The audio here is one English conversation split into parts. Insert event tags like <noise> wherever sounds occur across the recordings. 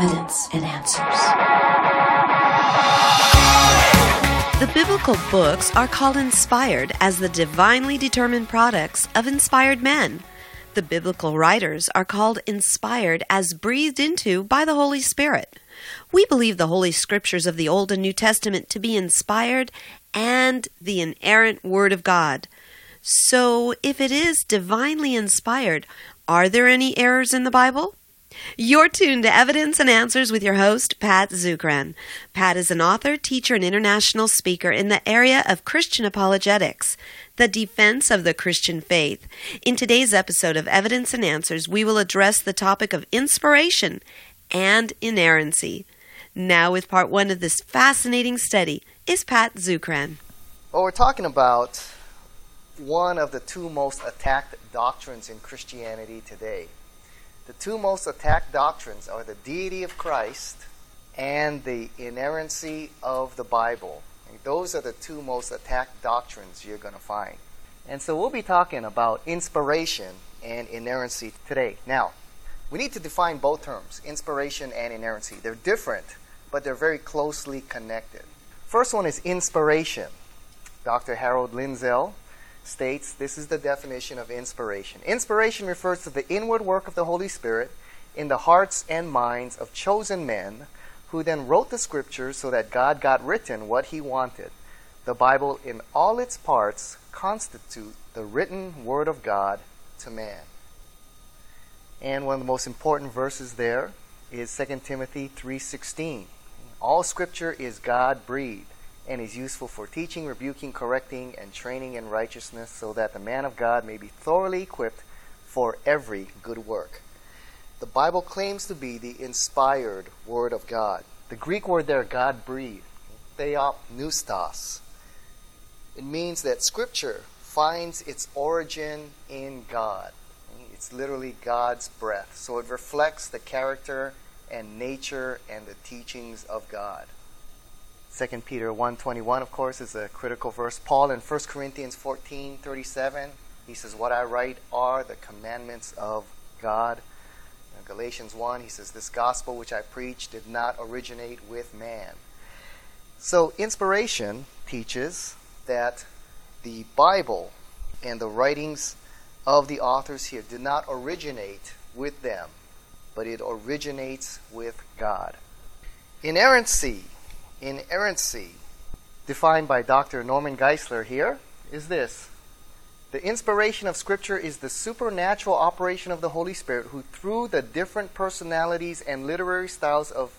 evidence and answers. The biblical books are called inspired as the divinely determined products of inspired men. The biblical writers are called inspired as breathed into by the Holy Spirit. We believe the Holy Scriptures of the Old and New Testament to be inspired and the inerrant Word of God. So, if it is divinely inspired, are there any errors in the Bible? You're tuned to Evidence and Answers with your host, Pat Zukeran. Pat is an author, teacher, and international speaker in the area of Christian apologetics, the defense of the Christian faith. In today's episode of Evidence and Answers, we will address the topic of inspiration and inerrancy. Now, with part one of this fascinating study, is Pat Zukeran. Well, we're talking about one of the two most attacked doctrines in Christianity today the two most attacked doctrines are the deity of Christ and the inerrancy of the Bible. Those are the two most attacked doctrines you're going to find. And so we'll be talking about inspiration and inerrancy today. Now, we need to define both terms, inspiration and inerrancy. They're different, but they're very closely connected. First one is inspiration. Dr. Harold Lindsell states this is the definition of inspiration. Inspiration refers to the inward work of the Holy Spirit in the hearts and minds of chosen men who then wrote the scriptures so that God got written what he wanted. The Bible in all its parts constitute the written word of God to man. And one of the most important verses there is 2 Timothy 3:16. All scripture is God-breathed and is useful for teaching, rebuking, correcting, and training in righteousness, so that the man of God may be thoroughly equipped for every good work. The Bible claims to be the inspired Word of God. The Greek word there, God breathed, theopneustos. It means that Scripture finds its origin in God. It's literally God's breath. So it reflects the character and nature and the teachings of God. 2 Peter 1.21, of course, is a critical verse. Paul in 1 Corinthians 14.37, he says, What I write are the commandments of God. In Galatians 1, he says, This gospel which I preach did not originate with man. So, inspiration teaches that the Bible and the writings of the authors here did not originate with them, but it originates with God. Inerrancy inerrancy, defined by Dr. Norman Geisler here, is this. The inspiration of Scripture is the supernatural operation of the Holy Spirit who, through the different personalities and literary styles of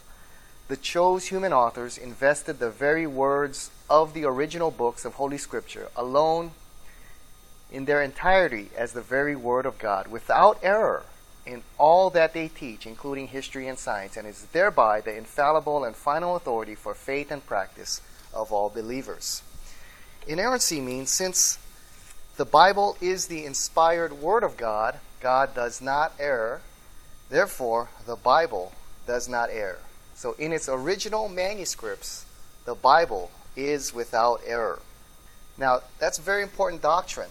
the chose human authors, invested the very words of the original books of Holy Scripture alone in their entirety as the very Word of God, without error in all that they teach, including history and science, and is thereby the infallible and final authority for faith and practice of all believers. Inerrancy means since the Bible is the inspired Word of God, God does not err, therefore, the Bible does not err. So, in its original manuscripts, the Bible is without error. Now, that's a very important doctrine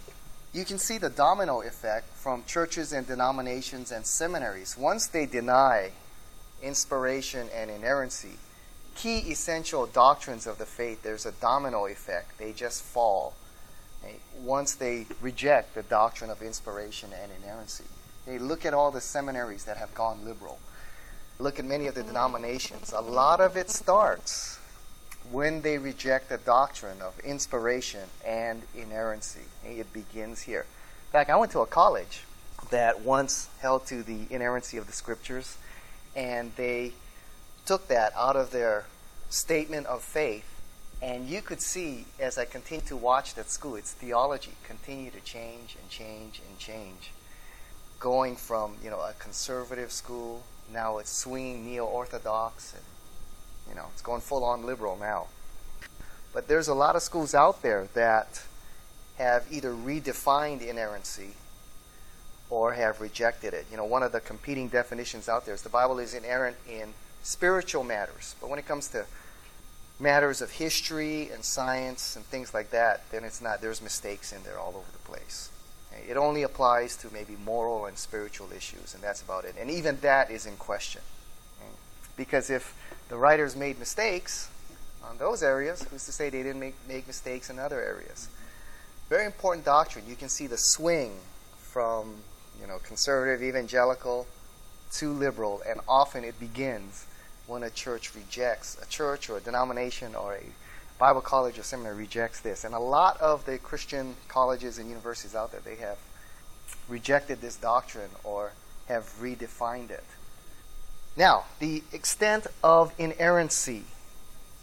you can see the domino effect from churches and denominations and seminaries. Once they deny inspiration and inerrancy, key essential doctrines of the faith, there's a domino effect. They just fall once they reject the doctrine of inspiration and inerrancy. They look at all the seminaries that have gone liberal. Look at many of the denominations. A lot of it starts when they reject the doctrine of inspiration and inerrancy. It begins here. In fact, I went to a college that once held to the inerrancy of the scriptures, and they took that out of their statement of faith. And you could see as I continued to watch that school, its theology continue to change and change and change. Going from, you know, a conservative school, now it's swinging neo-orthodox and you know, it's going full on liberal now. But there's a lot of schools out there that have either redefined inerrancy or have rejected it. You know, one of the competing definitions out there is the Bible is inerrant in spiritual matters, but when it comes to matters of history and science and things like that, then it's not. There's mistakes in there all over the place. It only applies to maybe moral and spiritual issues, and that's about it. And even that is in question. Because if the writers made mistakes on those areas, who's to say they didn't make, make mistakes in other areas? Very important doctrine. You can see the swing from you know conservative evangelical to liberal, and often it begins when a church rejects a church or a denomination or a Bible college or seminary rejects this. And a lot of the Christian colleges and universities out there, they have rejected this doctrine or have redefined it. Now, the extent of inerrancy.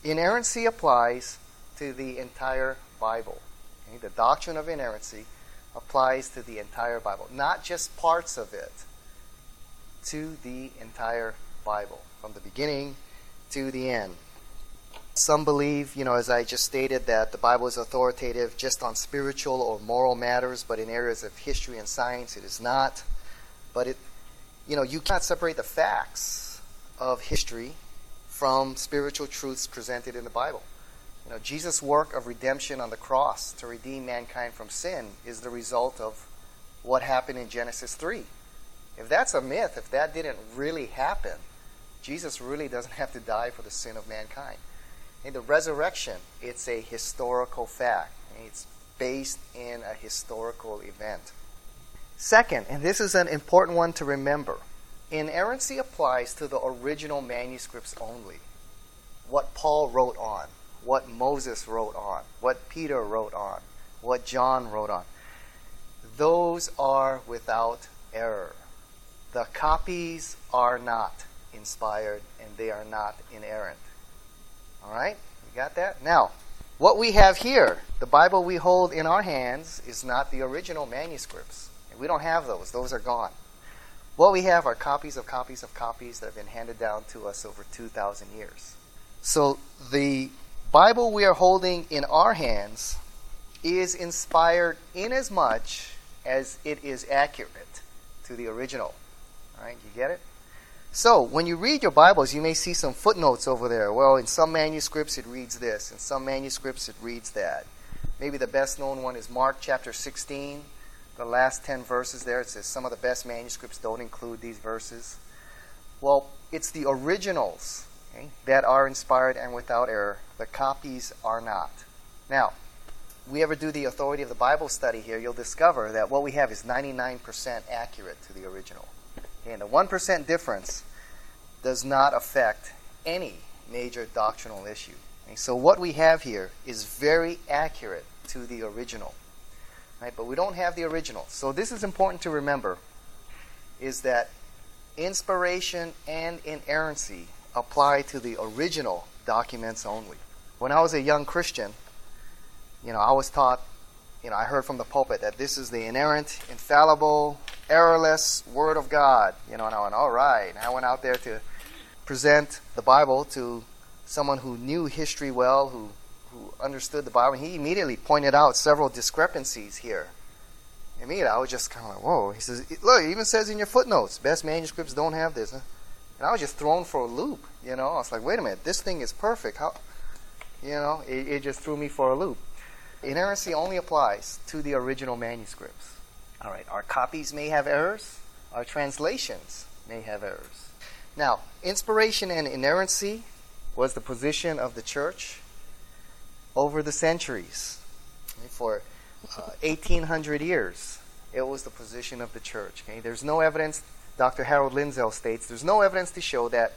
Inerrancy applies to the entire Bible. Okay? The doctrine of inerrancy applies to the entire Bible, not just parts of it, to the entire Bible, from the beginning to the end. Some believe, you know, as I just stated, that the Bible is authoritative just on spiritual or moral matters, but in areas of history and science, it is not. But it, you know, you cannot separate the facts of history from spiritual truths presented in the Bible. You know, Jesus' work of redemption on the cross to redeem mankind from sin is the result of what happened in Genesis 3. If that's a myth, if that didn't really happen, Jesus really doesn't have to die for the sin of mankind. In the resurrection, it's a historical fact. It's based in a historical event. Second, and this is an important one to remember, inerrancy applies to the original manuscripts only. What Paul wrote on, what Moses wrote on, what Peter wrote on, what John wrote on. Those are without error. The copies are not inspired and they are not inerrant. All right? You got that? Now, what we have here, the Bible we hold in our hands, is not the original manuscripts. We don't have those, those are gone. What we have are copies of copies of copies that have been handed down to us over 2,000 years. So the Bible we are holding in our hands is inspired in as much as it is accurate to the original. All right, you get it? So, when you read your Bibles, you may see some footnotes over there. Well, in some manuscripts it reads this, in some manuscripts it reads that. Maybe the best known one is Mark chapter 16, the last 10 verses there. It says some of the best manuscripts don't include these verses. Well, it's the originals okay, that are inspired and without error. The copies are not. Now, we ever do the authority of the Bible study here, you'll discover that what we have is 99% accurate to the original. And the 1% difference does not affect any major doctrinal issue. Okay, so what we have here is very accurate to the original. Right? But we don't have the original. So this is important to remember is that inspiration and inerrancy apply to the original documents only. When I was a young Christian, you know, I was taught you know, I heard from the pulpit that this is the inerrant, infallible, errorless Word of God. You know, and I went, all right. And I went out there to present the Bible to someone who knew history well, who, who understood the Bible. And he immediately pointed out several discrepancies here. Immediately, I was just kind of like, whoa. He says, look, it even says in your footnotes, best manuscripts don't have this. And I was just thrown for a loop, you know. I was like, wait a minute, this thing is perfect. How, you know, it, it just threw me for a loop. Inerrancy only applies to the original manuscripts. All right, our copies may have errors, our translations may have errors. Now, inspiration and inerrancy was the position of the church over the centuries. For uh, 1800 years, it was the position of the church. Okay? There's no evidence, Dr. Harold Lindsell states, there's no evidence to show that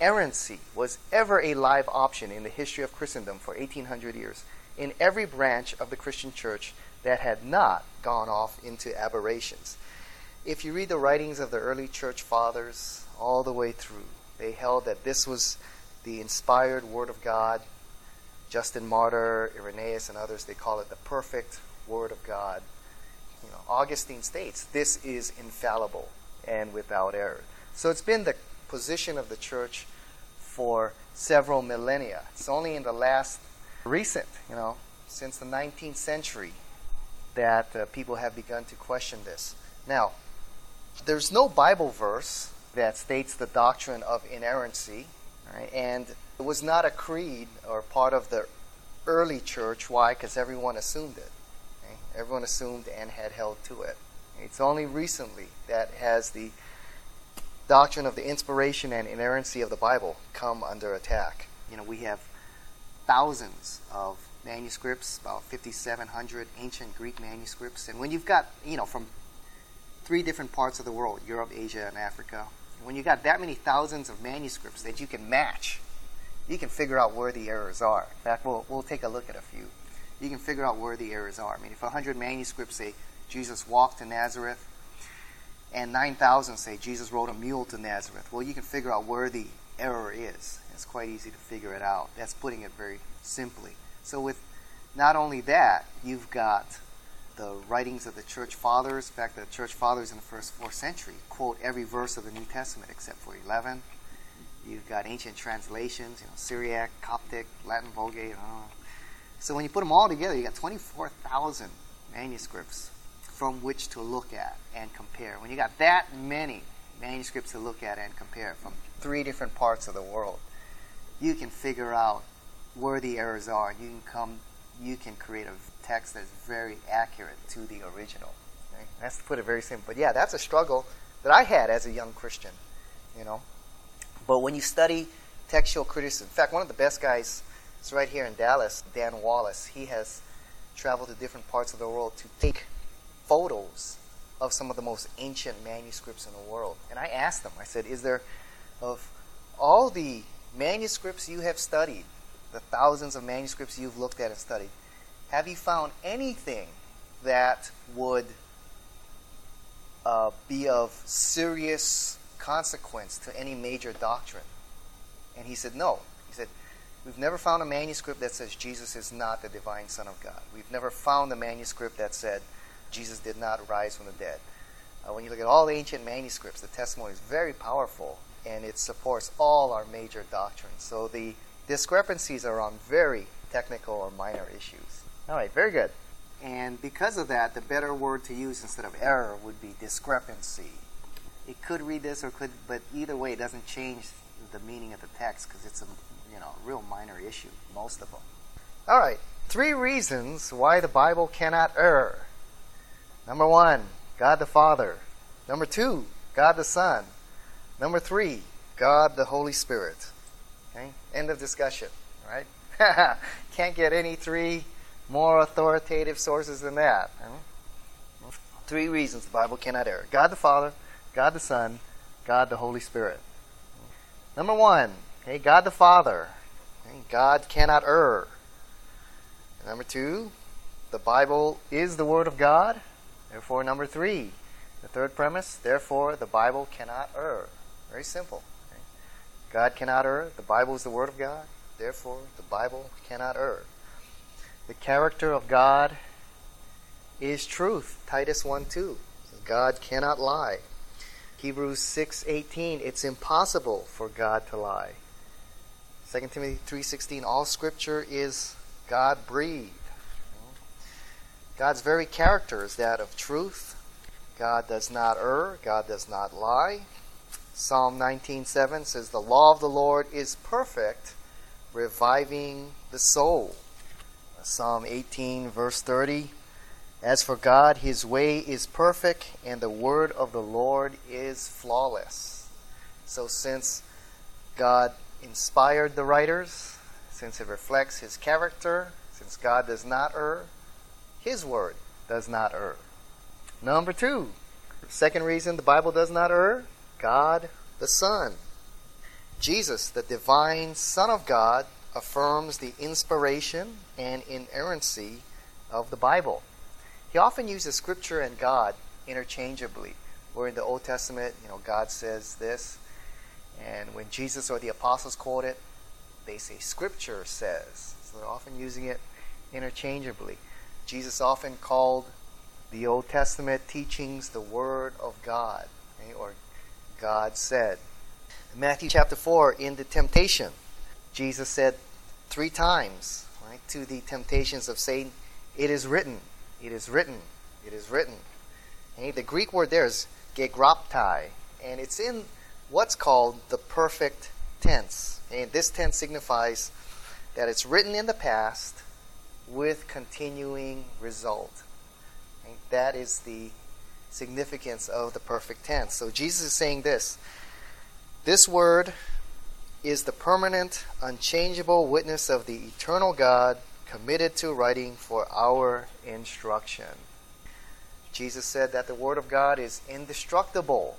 errancy was ever a live option in the history of Christendom for 1800 years in every branch of the Christian church that had not gone off into aberrations. If you read the writings of the early church fathers all the way through, they held that this was the inspired Word of God. Justin Martyr, Irenaeus, and others, they call it the perfect Word of God. You know, Augustine states this is infallible and without error. So it's been the position of the church for several millennia. It's only in the last recent, you know, since the 19th century, that uh, people have begun to question this. Now, there's no Bible verse that states the doctrine of inerrancy, right? and it was not a creed or part of the early church. Why? Because everyone assumed it. Okay? Everyone assumed and had held to it. It's only recently that has the doctrine of the inspiration and inerrancy of the Bible come under attack. You know, we have thousands of manuscripts, about 5,700 ancient Greek manuscripts. And when you've got, you know, from three different parts of the world Europe, Asia, and Africa when you've got that many thousands of manuscripts that you can match, you can figure out where the errors are. In fact, we'll, we'll take a look at a few. You can figure out where the errors are. I mean, if 100 manuscripts say Jesus walked to Nazareth, and 9,000 say Jesus rode a mule to Nazareth, well, you can figure out where the error is. It's quite easy to figure it out. That's putting it very simply. So, with not only that, you've got the writings of the church fathers. In fact, the church fathers in the first fourth century quote every verse of the New Testament except for 11. You've got ancient translations, you know, Syriac, Coptic, Latin Vulgate. So when you put them all together, you got 24,000 manuscripts from which to look at and compare. When you got that many manuscripts to look at and compare from three different parts of the world, you can figure out where the errors are. You can come, you can create a text that's very accurate to the original. Okay? That's to put it very simple. But yeah, that's a struggle that I had as a young Christian, you know. But when you study textual criticism, in fact, one of the best guys is right here in Dallas, Dan Wallace. He has traveled to different parts of the world to take photos of some of the most ancient manuscripts in the world. And I asked him, I said, Is there, of all the manuscripts you have studied, the thousands of manuscripts you've looked at and studied, have you found anything that would uh, be of serious consequence to any major doctrine? And he said, No. He said, We've never found a manuscript that says Jesus is not the divine Son of God. We've never found a manuscript that said Jesus did not rise from the dead. Uh, when you look at all the ancient manuscripts, the testimony is very powerful and it supports all our major doctrines. So the discrepancies are on very technical or minor issues. All right, very good. And because of that, the better word to use instead of error would be discrepancy. It could read this or could, but either way, it doesn't change the meaning of the text because it's a you know real minor issue. Most of them. All right, three reasons why the Bible cannot err. Number one, God the Father. Number two, God the Son. Number three, God the Holy Spirit. Okay, end of discussion. Right? <laughs> Can't get any three more authoritative sources than that. Three reasons the Bible cannot err God the Father, God the Son, God the Holy Spirit. Number one, okay, God the Father. Okay, God cannot err. Number two, the Bible is the Word of God. Therefore, number three, the third premise, therefore, the Bible cannot err. Very simple. Okay? God cannot err. The Bible is the Word of God. Therefore, the Bible cannot err. The character of God is truth. Titus 1 2. God cannot lie. Hebrews 6:18 It's impossible for God to lie. 2 Timothy 3:16 All scripture is God breathed. God's very character is that of truth. God does not err, God does not lie. Psalm 19:7 says the law of the Lord is perfect, reviving the soul. Psalm 18, verse 30. As for God, his way is perfect, and the word of the Lord is flawless. So, since God inspired the writers, since it reflects his character, since God does not err, his word does not err. Number two, second reason the Bible does not err God the Son. Jesus, the divine Son of God, affirms the inspiration and inerrancy of the Bible. He often uses Scripture and God interchangeably. Where in the Old Testament, you know, God says this, and when Jesus or the apostles quote it, they say Scripture says. So they're often using it interchangeably. Jesus often called the Old Testament teachings the Word of God, okay, or God said. In Matthew chapter 4, in the temptation, Jesus said three times right, to the temptations of Satan, It is written, it is written, it is written. Okay? The Greek word there is gegraptai, and it's in what's called the perfect tense. And this tense signifies that it's written in the past with continuing result. Okay? That is the significance of the perfect tense. So Jesus is saying this This word is the permanent, unchangeable witness of the eternal God committed to writing for our instruction. Jesus said that the Word of God is indestructible.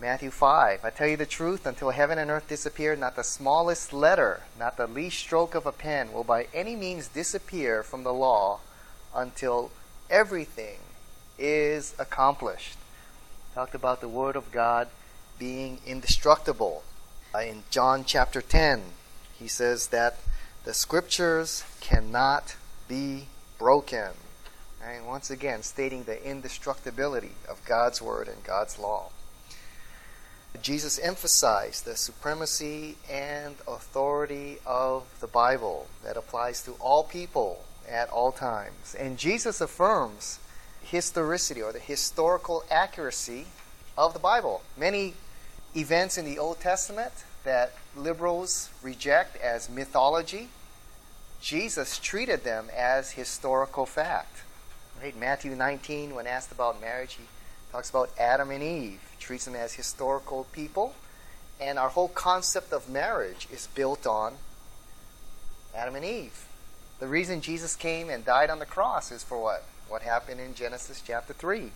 Matthew 5 I tell you the truth, until heaven and earth disappear, not the smallest letter, not the least stroke of a pen will by any means disappear from the law until everything is accomplished. Talked about the Word of God being indestructible. In John chapter 10, he says that the scriptures cannot be broken. And once again, stating the indestructibility of God's word and God's law. Jesus emphasized the supremacy and authority of the Bible that applies to all people at all times. And Jesus affirms historicity or the historical accuracy of the Bible. Many events in the Old Testament that liberals reject as mythology, Jesus treated them as historical fact. Right? Matthew 19, when asked about marriage, he talks about Adam and Eve, treats them as historical people, and our whole concept of marriage is built on Adam and Eve. The reason Jesus came and died on the cross is for what? What happened in Genesis chapter 3.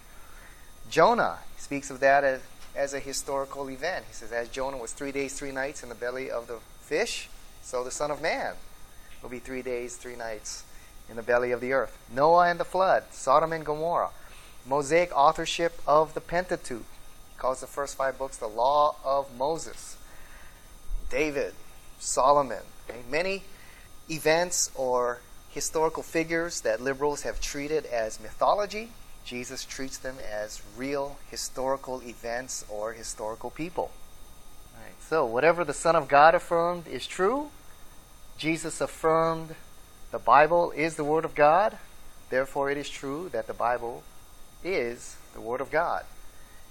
Jonah speaks of that as as a historical event. He says, As Jonah was three days, three nights in the belly of the fish, so the Son of Man will be three days, three nights in the belly of the earth. Noah and the flood, Sodom and Gomorrah, Mosaic authorship of the Pentateuch. Calls the first five books the Law of Moses. David, Solomon, okay? many events or historical figures that liberals have treated as mythology Jesus treats them as real historical events or historical people. Right, so, whatever the Son of God affirmed is true. Jesus affirmed the Bible is the Word of God. Therefore, it is true that the Bible is the Word of God.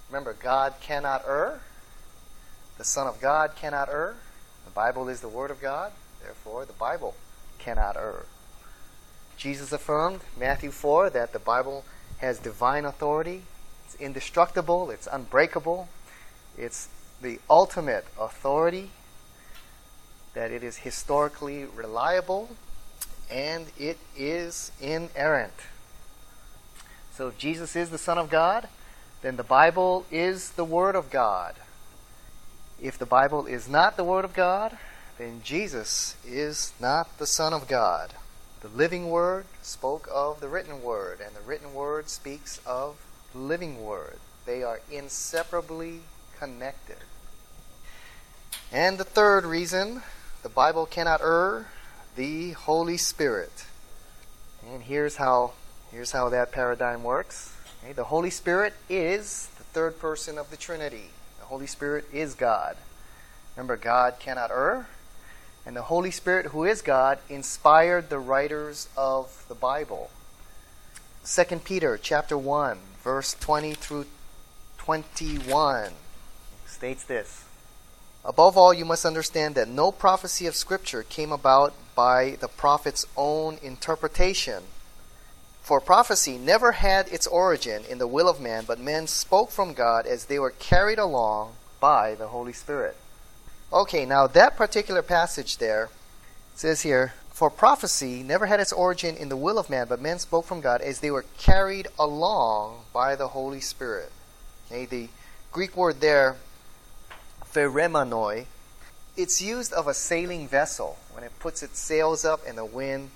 Remember, God cannot err. The Son of God cannot err. The Bible is the Word of God. Therefore, the Bible cannot err. Jesus affirmed, Matthew 4, that the Bible has divine authority. It's indestructible, it's unbreakable, it's the ultimate authority, that it is historically reliable, and it is inerrant. So if Jesus is the Son of God, then the Bible is the Word of God. If the Bible is not the Word of God, then Jesus is not the Son of God. The living word spoke of the written word, and the written word speaks of the living word. They are inseparably connected. And the third reason the Bible cannot err, the Holy Spirit. And here's how here's how that paradigm works. Okay, the Holy Spirit is the third person of the Trinity. The Holy Spirit is God. Remember, God cannot err. And the Holy Spirit, who is God, inspired the writers of the Bible. 2 Peter chapter 1, verse 20 through 21 states this. Above all, you must understand that no prophecy of Scripture came about by the prophet's own interpretation. For prophecy never had its origin in the will of man, but men spoke from God as they were carried along by the Holy Spirit. Okay, now that particular passage there says here, for prophecy never had its origin in the will of man, but men spoke from God as they were carried along by the Holy Spirit. Okay, the Greek word there, pheromenoi, it's used of a sailing vessel when it puts its sails up and the wind,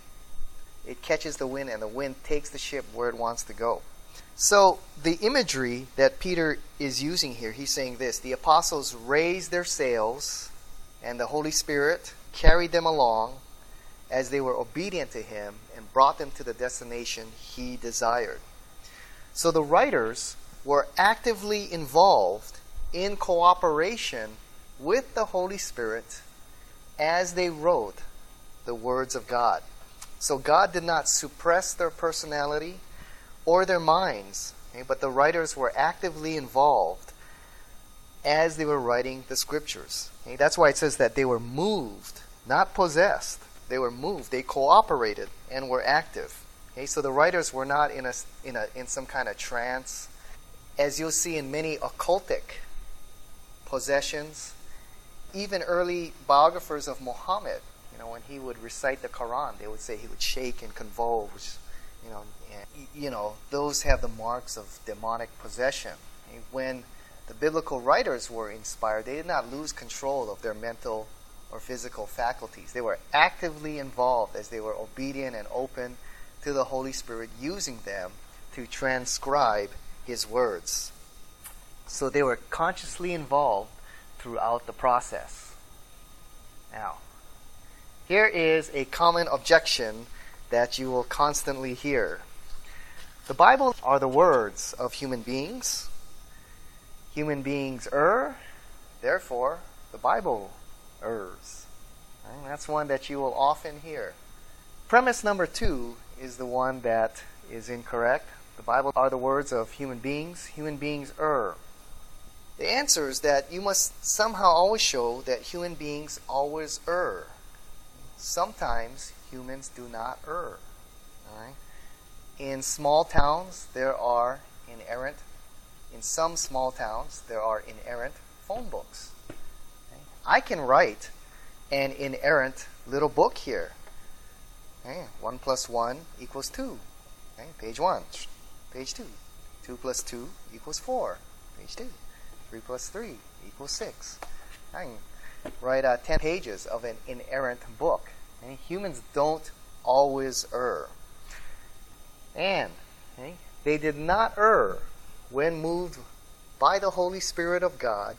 it catches the wind and the wind takes the ship where it wants to go. So the imagery that Peter is using here, he's saying this: the apostles raised their sails and the Holy Spirit carried them along as they were obedient to Him and brought them to the destination He desired. So the writers were actively involved in cooperation with the Holy Spirit as they wrote the words of God. So God did not suppress their personality or their minds, okay, but the writers were actively involved as they were writing the scriptures. Okay? That's why it says that they were moved, not possessed. They were moved. They cooperated and were active. Okay? So the writers were not in a, in a in some kind of trance, as you'll see in many occultic possessions. Even early biographers of Muhammad, you know, when he would recite the Quran, they would say he would shake and convulse. You know, you know, those have the marks of demonic possession. When the biblical writers were inspired, they did not lose control of their mental or physical faculties. They were actively involved as they were obedient and open to the Holy Spirit, using them to transcribe His words. So they were consciously involved throughout the process. Now, here is a common objection that you will constantly hear. The Bible are the words of human beings. Human beings err, therefore, the Bible errs. And that's one that you will often hear. Premise number two is the one that is incorrect. The Bible are the words of human beings. Human beings err. The answer is that you must somehow always show that human beings always err. Sometimes humans do not err. In small towns, there are inerrant, in some small towns, there are inerrant phone books. I can write an inerrant little book here. Okay, 1 plus 1 equals 2. Okay, page 1. Page 2. 2 plus 2 equals 4. Page 2. 3 plus 3 equals 6. I can write uh, 10 pages of an inerrant book. Okay, humans don't always err. And okay, they did not err when moved by the Holy Spirit of God.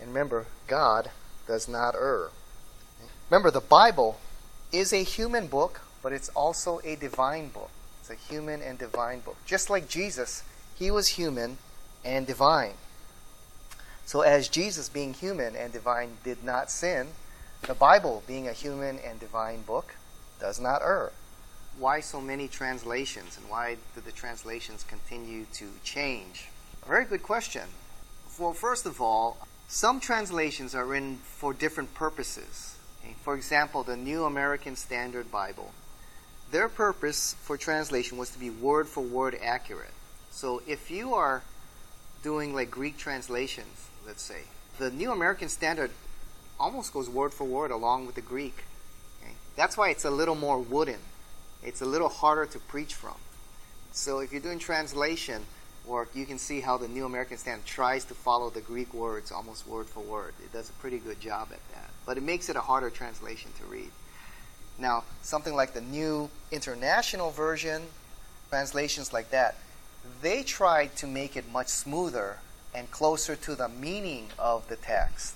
And remember, God does not err. Remember, the Bible is a human book, but it's also a divine book. It's a human and divine book. Just like Jesus, he was human and divine. So, as Jesus, being human and divine, did not sin, the Bible, being a human and divine book, does not err. Why so many translations, and why do the translations continue to change? Very good question. Well, first of all, some translations are written for different purposes. Eh, for example, the New American Standard Bible. Their purpose for translation was to be word for word accurate. So if you are doing like Greek translations, let's say, the New American Standard almost goes word for word along with the Greek. Okay? That's why it's a little more wooden. It's a little harder to preach from. So if you're doing translation, work, you can see how the New American Standard tries to follow the Greek words almost word for word. It does a pretty good job at that. But it makes it a harder translation to read. Now, something like the New International Version, translations like that, they tried to make it much smoother and closer to the meaning of the text.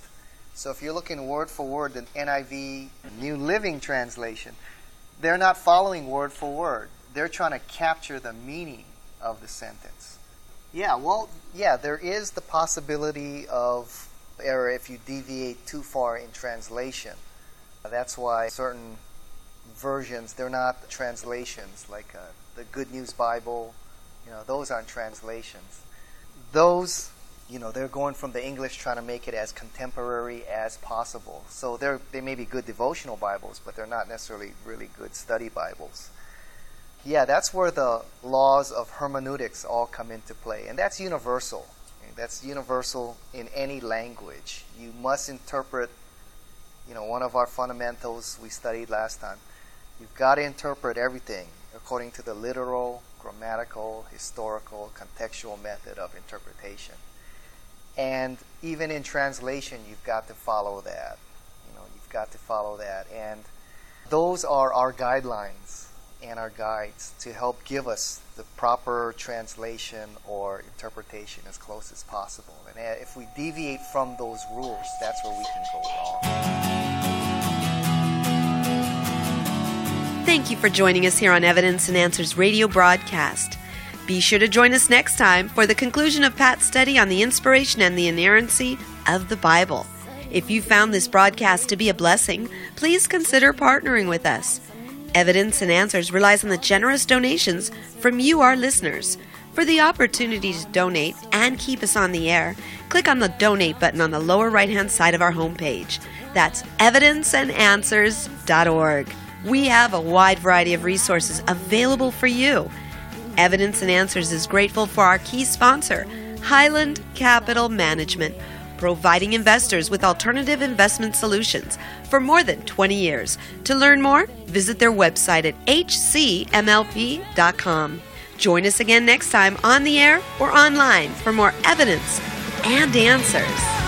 So if you're looking word for word, the NIV, New Living Translation, they're not following word for word. They're trying to capture the meaning of the sentence. Yeah, well, yeah, there is the possibility of error if you deviate too far in translation. That's why certain versions, they're not translations, like uh, the Good News Bible, you know, those aren't translations. Those, you know, they're going from the English trying to make it as contemporary as possible. So they're, they may be good devotional Bibles, but they're not necessarily really good study Bibles. Yeah, that's where the laws of hermeneutics all come into play. And that's universal. That's universal in any language. You must interpret, you know, one of our fundamentals we studied last time. You've got to interpret everything according to the literal, grammatical, historical, contextual method of interpretation. And even in translation, you've got to follow that. You know, you've got to follow that. And those are our guidelines and our guides to help give us the proper translation or interpretation as close as possible. And uh, if we deviate from those rules, that's where we can go wrong. Thank you for joining us here on Evidence and Answers radio broadcast. Be sure to join us next time for the conclusion of Pat's study on the inspiration and the inerrancy of the Bible. If you found this broadcast to be a blessing, please consider partnering with us. Evidence and Answers relies on the generous donations from you, our listeners. For the opportunity to donate and keep us on the air, click on the donate button on the lower right hand side of our homepage. That's evidenceandanswers.org. We have a wide variety of resources available for you. Evidence and Answers is grateful for our key sponsor, Highland Capital Management providing investors with alternative investment solutions for more than 20 years. To learn more, visit their website at hcmlp.com. Join us again next time on the air or online for more evidence and answers.